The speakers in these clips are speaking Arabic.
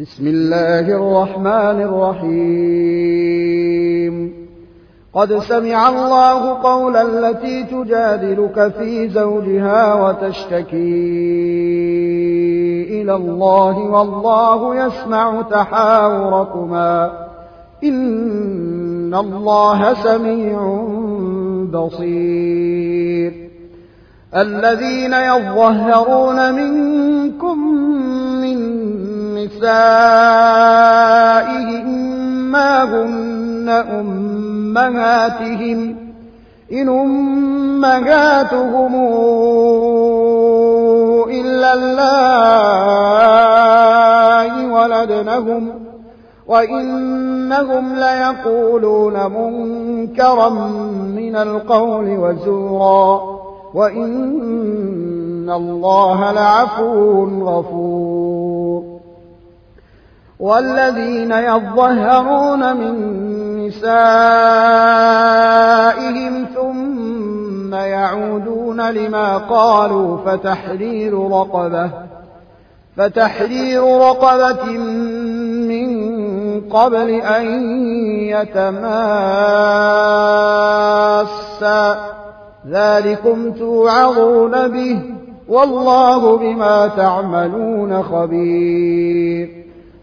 بسم الله الرحمن الرحيم. قد سمع الله قول التي تجادلك في زوجها وتشتكي إلى الله والله يسمع تحاوركما. إن الله سميع بصير. الذين يظهرون منكم نسائهم ما هن أمهاتهم إن أمهاتهم إلا الله ولدنهم وإنهم ليقولون منكرا من القول وزورا وإن الله لعفو غفور والذين يظهرون من نسائهم ثم يعودون لما قالوا فتحرير رقبة فتحرير رقبة من قبل أن يتماسا. ذلكم توعظون به والله بما تعملون خبير.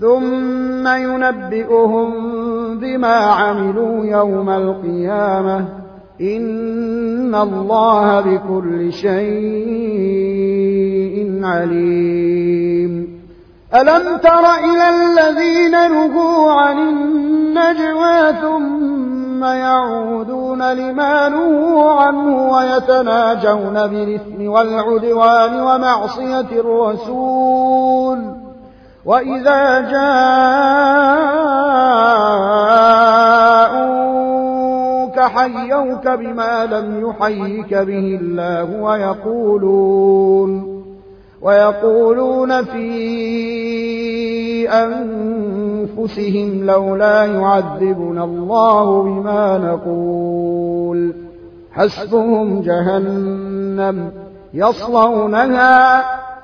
ثم ينبئهم بما عملوا يوم القيامة. إن الله بكل شيء عليم. ألم تر إلى الذين نهوا عن النجوى ثم يعودون لما نهوا عنه ويتناجون بالإثم والعدوان ومعصية الرسول؟ وإذا جاءوك حيوك بما لم يحيك به الله ويقولون ويقولون في أنفسهم لولا يعذبنا الله بما نقول حسبهم جهنم يصلونها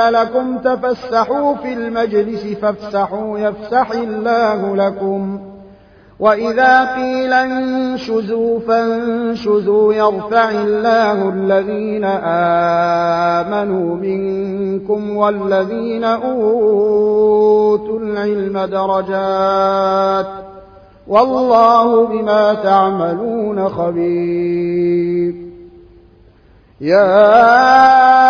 قيل لكم تفسحوا في المجلس فافسحوا يفسح الله لكم. وإذا قيل انشزوا فانشزوا يرفع الله الذين آمنوا منكم والذين أوتوا العلم درجات. والله بما تعملون خبير. يا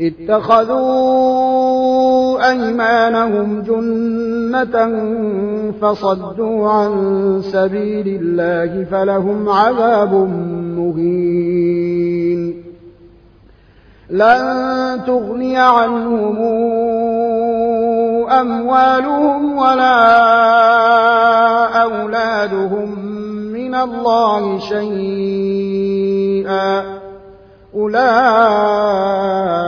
اتخذوا أيمانهم جنة فصدوا عن سبيل الله فلهم عذاب مهين. لن تغني عنهم أموالهم ولا أولادهم من الله شيئا. أولئك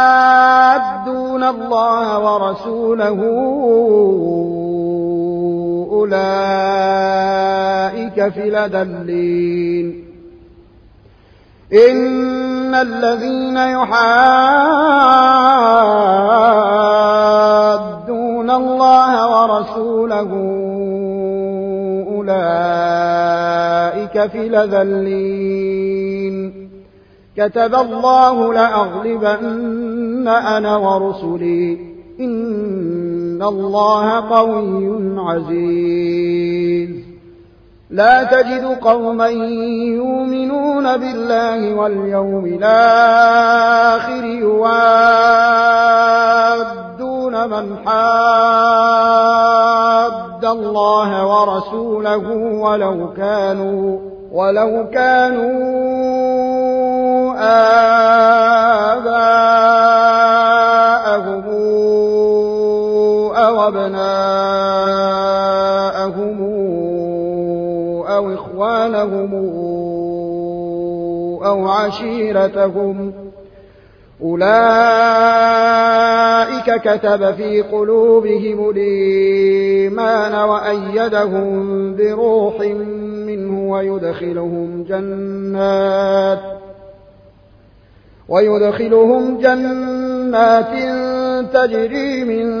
يحادون الله ورسوله أولئك في لدلين إن الذين يحادون الله ورسوله أولئك في لذلين كتب الله لأغلبن أنا ورسلي إن الله قوي عزيز. لا تجد قوما يؤمنون بالله واليوم الآخر يوادون من حاد الله ورسوله ولو كانوا ولو كانوا آباءهم أبناءهم أو إخوانهم أو عشيرتهم. أولئك كتب في قلوبهم الإيمان وأيدهم بروح منه ويدخلهم جنات ويدخلهم جنات تجري من